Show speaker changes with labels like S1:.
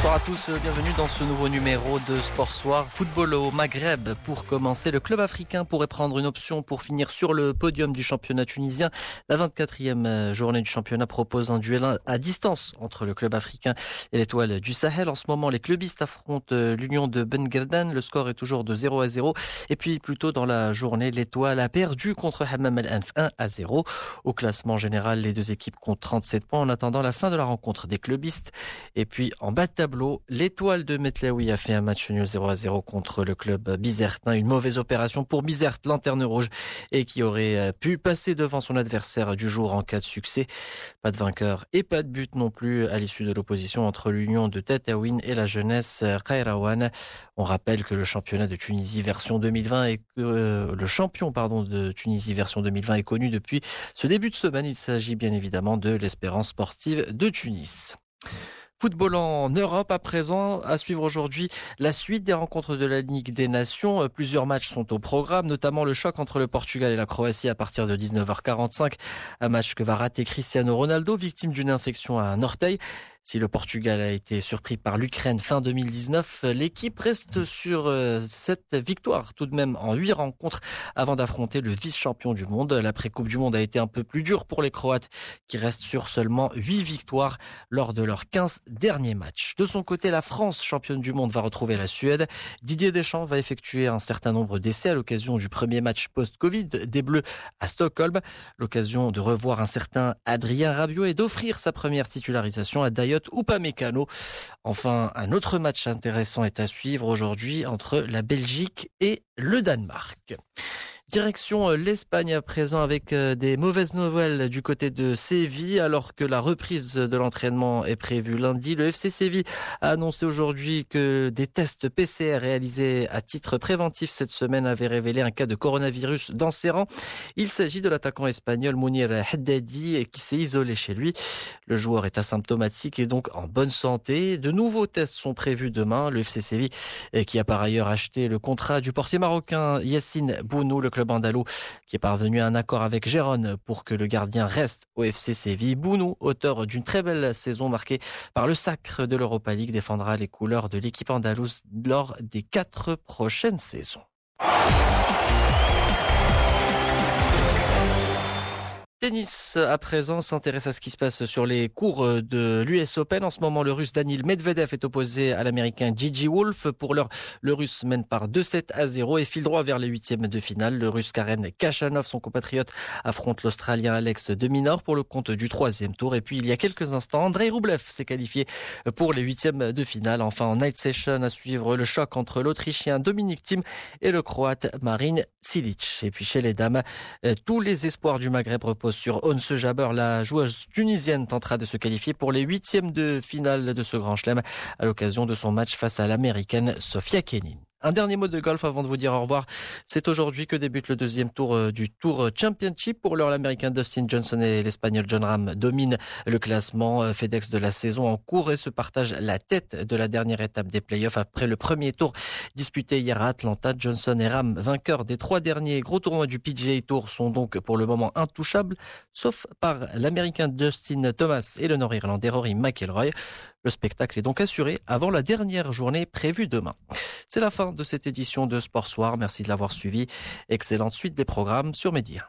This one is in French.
S1: Bonsoir à tous, bienvenue dans ce nouveau numéro de Sport Soir. Football au Maghreb pour commencer. Le club africain pourrait prendre une option pour finir sur le podium du championnat tunisien. La 24e journée du championnat propose un duel à distance entre le club africain et l'étoile du Sahel. En ce moment, les clubistes affrontent l'Union de Ben Le score est toujours de 0 à 0. Et puis, plus tôt dans la journée, l'étoile a perdu contre Hammam Al-Anf 1 à 0. Au classement général, les deux équipes comptent 37 points en attendant la fin de la rencontre des clubistes. Et puis, en bas l'étoile de Metlaoui a fait un match nul 0 à 0 contre le club Bizertin. Une mauvaise opération pour Bizert, lanterne rouge, et qui aurait euh, pu passer devant son adversaire du jour en cas de succès. Pas de vainqueur et pas de but non plus à l'issue de l'opposition entre l'Union de Tataouine et la jeunesse Khairawan. On rappelle que le championnat de Tunisie version 2020 et que euh, le champion de Tunisie version 2020 est connu depuis ce début de semaine. Il s'agit bien évidemment de l'Espérance sportive de Tunis. Football en Europe à présent, à suivre aujourd'hui la suite des rencontres de la Ligue des Nations. Euh, plusieurs matchs sont au programme, notamment le choc entre le Portugal et la Croatie à partir de 19h45. Un match que va rater Cristiano Ronaldo, victime d'une infection à un orteil. Si le Portugal a été surpris par l'Ukraine fin 2019, l'équipe reste sur euh, cette victoire tout de même en huit rencontres avant d'affronter le vice-champion du monde. L'après-coupe du monde a été un peu plus dur pour les Croates qui restent sur seulement huit victoires lors de leurs 15 derniers matchs. De son côté, la France, championne du monde, va retrouver la Suède. Didier Deschamps va effectuer un certain nombre d'essais à l'occasion du premier match post-Covid des Bleus à Stockholm. L'occasion de revoir un certain Adrien Rabiot et d'offrir sa première titularisation à Dayot ou pas Mécano. Enfin, un autre match intéressant est à suivre aujourd'hui entre la Belgique et le Danemark. Direction euh, l'Espagne à présent avec euh, des mauvaises nouvelles du côté de Séville alors que la reprise de l'entraînement est prévue lundi. Le FC Séville a annoncé aujourd'hui que des tests PCR réalisés à titre préventif cette semaine avaient révélé un cas de coronavirus dans ses rangs. Il s'agit de l'attaquant espagnol Mounir Haddadi qui s'est isolé chez lui. Le joueur est asymptomatique et donc en bonne santé. De nouveaux tests sont prévus demain. Le FC Séville qui a par ailleurs acheté le contrat du portier marocain Yassine Bounou, le club andalou qui est parvenu à un accord avec Gérone pour que le gardien reste au FC Séville. Bounou, auteur d'une très belle saison marquée par le sacre de l'Europa League, défendra les couleurs de l'équipe andalouse lors des quatre prochaines saisons. Tennis à présent s'intéresse à ce qui se passe sur les cours euh, de l'US Open. En ce moment, le russe Danil Medvedev est opposé à l'américain Gigi Wolf. Pour l'heure, le russe mène par 2-7 à 0 et file droit vers les huitièmes de finale. Le russe Karen Kachanov, son compatriote, affronte l'Australien Alex de Minor pour le compte du troisième tour. Et puis, il y a quelques instants, Andrei Rublev s'est qualifié pour les huitièmes de finale. Enfin, en night session, à suivre le choc entre l'Autrichien Dominic Thiem et le Croate Marin Cilic. Et puis, chez les dames, euh, tous les espoirs du Maghreb reposent sur Onse Jabber. La joueuse tunisienne tentera de se qualifier pour les huitièmes de finale de ce grand chelem à l'occasion de son match face à l'américaine Sofia Kenin. Un dernier mot de golf avant de vous dire au revoir. C'est aujourd'hui que débute le deuxième tour euh, du Tour Championship. Pour l'heure, l'Américain Dustin Johnson et l'Espagnol John Ram dominent le classement euh, FedEx de la saison en cours et se partagent la tête de la dernière étape des playoffs après le premier tour disputé hier à Atlanta. Johnson et Ram, vainqueurs des trois derniers gros tournois du PGA Tour, sont donc pour le moment intouchables, sauf par l'Américain Dustin Thomas et le Nord-Irlandais Rory McIlroy. Le spectacle est donc assuré avant la dernière journée prévue demain. C'est la fin de cette édition de Sport Soir. Merci de l'avoir suivi. Excellente suite des programmes sur Média.